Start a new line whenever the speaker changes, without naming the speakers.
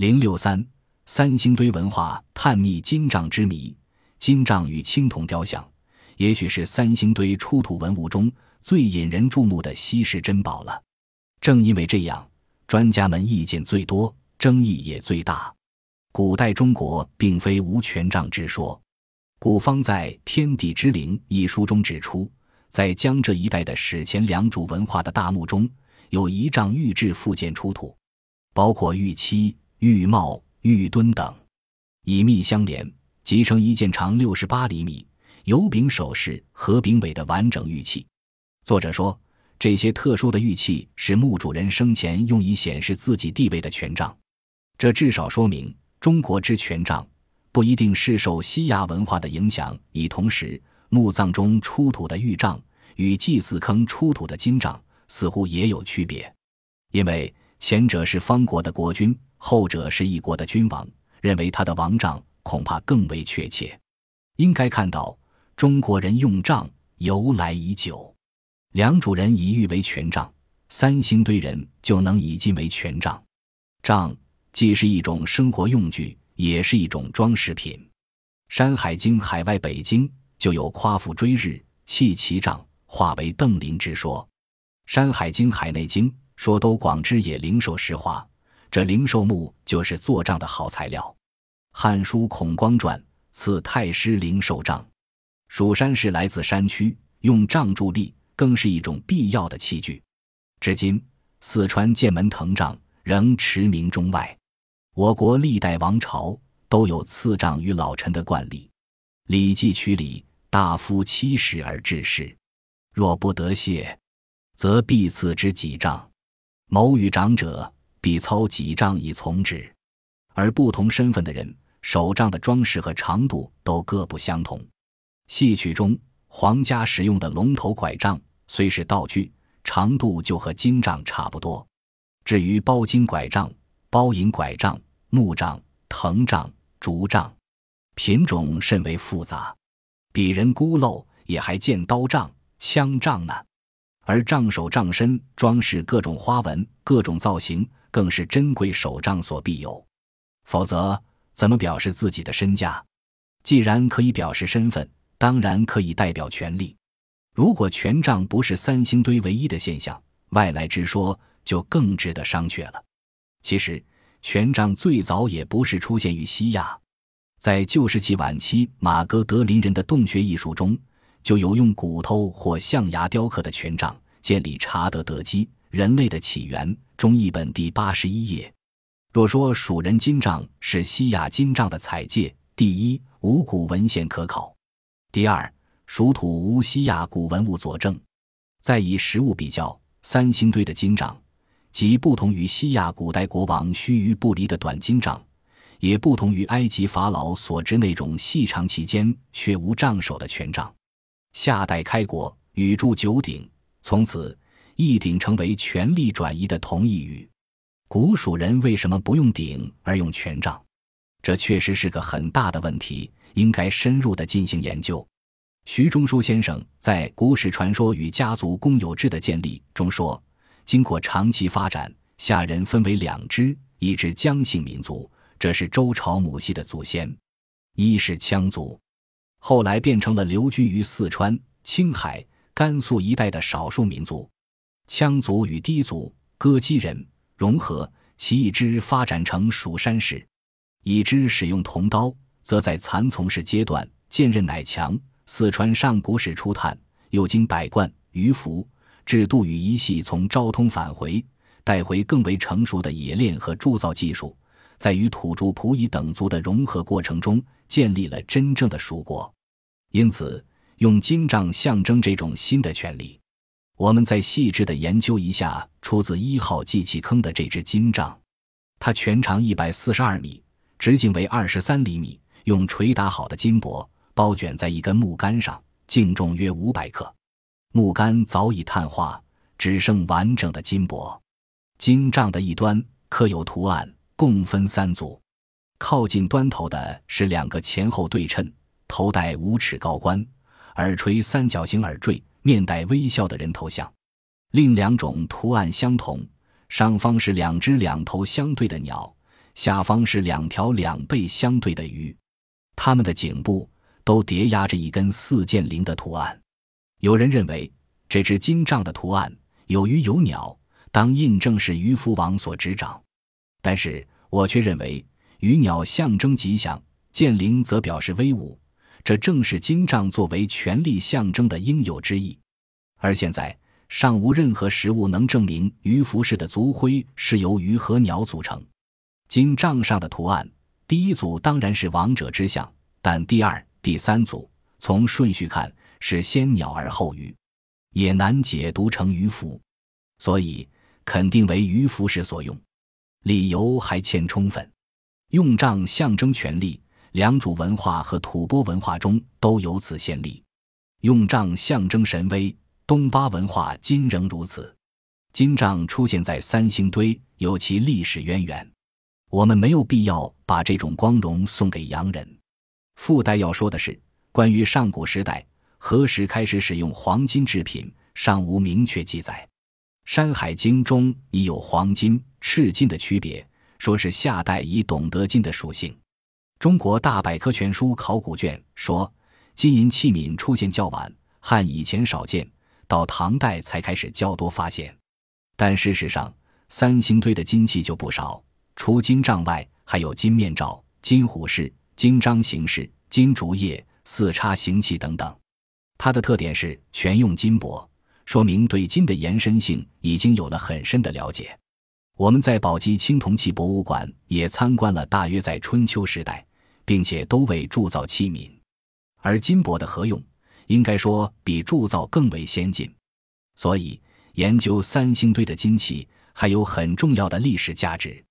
零六三三星堆文化探秘金杖之谜，金杖与青铜雕像，也许是三星堆出土文物中最引人注目的稀世珍宝了。正因为这样，专家们意见最多，争议也最大。古代中国并非无权杖之说。古方在《天地之灵》一书中指出，在江浙一带的史前良渚文化的大墓中，有仪仗玉制附件出土，包括玉漆、玉帽、玉墩等，以密相连，集成一件长六十八厘米、有柄首饰和柄尾的完整玉器。作者说，这些特殊的玉器是墓主人生前用以显示自己地位的权杖，这至少说明中国之权杖。不一定是受西亚文化的影响，以同时墓葬中出土的玉杖与祭祀坑出土的金杖似乎也有区别，因为前者是方国的国君，后者是一国的君王，认为他的王杖恐怕更为确切。应该看到中国人用杖由来已久，良渚人以玉为权杖，三星堆人就能以金为权杖。杖既是一种生活用具。也是一种装饰品，《山海经·海外北经》就有夸父追日，弃其杖，化为邓林之说。《山海经·海内经》说都广之野灵兽石化，这灵寿木就是做杖的好材料。《汉书·孔光传》赐太师灵寿杖。蜀山氏来自山区，用杖助力，更是一种必要的器具。至今，四川剑门藤杖仍驰名中外。我国历代王朝都有赐杖于老臣的惯例，《礼记·曲礼》：“大夫七十而致仕，若不得谢，则必赐之己杖。谋与长者，必操几丈以从之。”而不同身份的人，手杖的装饰和长度都各不相同。戏曲中，皇家使用的龙头拐杖虽是道具，长度就和金杖差不多。至于包金拐杖，包银拐杖、木杖、藤杖、竹杖，品种甚为复杂，比人孤陋，也还见刀杖、枪杖呢。而杖手、杖身装饰各种花纹、各种造型，更是珍贵手杖所必有。否则，怎么表示自己的身价？既然可以表示身份，当然可以代表权力。如果权杖不是三星堆唯一的现象，外来之说就更值得商榷了。其实，权杖最早也不是出现于西亚，在旧石器晚期马哥德林人的洞穴艺术中，就有用骨头或象牙雕刻的权杖，建立查德德基人类的起源中译本第八十一页。若说蜀人金杖是西亚金杖的采界，第一无古文献可考；第二蜀土无西亚古文物佐证；再以实物比较，三星堆的金杖。即不同于西亚古代国王须臾不离的短金杖，也不同于埃及法老所执那种细长其间却无杖首的权杖。夏代开国，禹铸九鼎，从此一鼎成为权力转移的同义语。古蜀人为什么不用鼎而用权杖？这确实是个很大的问题，应该深入的进行研究。徐中书先生在《古史传说与家族公有制的建立》中说。经过长期发展，夏人分为两支：一支姜姓民族，这是周朝母系的祖先；一是羌族，后来变成了流居于四川、青海、甘肃一带的少数民族。羌族与氐族、歌姬人融合，其一支发展成蜀山氏；一支使用铜刀，则在蚕丛氏阶段剑刃乃强。四川上古史初探，又经百贯、鱼符。制度与一系从昭通返回，带回更为成熟的冶炼和铸造技术，在与土著仆夷等族的融合过程中，建立了真正的蜀国。因此，用金杖象征这种新的权利。我们再细致的研究一下出自一号祭器坑的这支金杖，它全长一百四十二米，直径为二十三厘米，用锤打好的金箔包卷在一根木杆上，净重约五百克。木杆早已碳化，只剩完整的金箔。金杖的一端刻有图案，共分三组。靠近端头的是两个前后对称、头戴五尺高冠、耳垂三角形耳坠、面带微笑的人头像。另两种图案相同，上方是两只两头相对的鸟，下方是两条两背相对的鱼，它们的颈部都叠压着一根四剑灵的图案。有人认为这只金杖的图案有鱼有鸟，当印证是鱼夫王所执掌。但是我却认为鱼鸟象征吉祥，剑灵则表示威武，这正是金杖作为权力象征的应有之意。而现在尚无任何实物能证明鱼服饰的族徽是由鱼和鸟组成。金杖上的图案，第一组当然是王者之象，但第二、第三组从顺序看是先鸟而后鱼，也难解读成鱼符，所以肯定为鱼服饰所用。理由还欠充分。用杖象征权力，良渚文化和吐蕃文化中都有此先例。用杖象征神威。东巴文化今仍如此，金杖出现在三星堆有其历史渊源。我们没有必要把这种光荣送给洋人。附带要说的是，关于上古时代何时开始使用黄金制品，尚无明确记载。《山海经》中已有黄金、赤金的区别，说是夏代已懂得金的属性。中国大百科全书考古卷说，金银器皿出现较晚，汉以前少见。到唐代才开始较多发现，但事实上，三星堆的金器就不少。除金杖外，还有金面罩、金虎饰、金章形式、金竹叶、四叉形器等等。它的特点是全用金箔，说明对金的延伸性已经有了很深的了解。我们在宝鸡青铜器博物馆也参观了，大约在春秋时代，并且都为铸造器皿，而金箔的合用。应该说比铸造更为先进，所以研究三星堆的金器还有很重要的历史价值。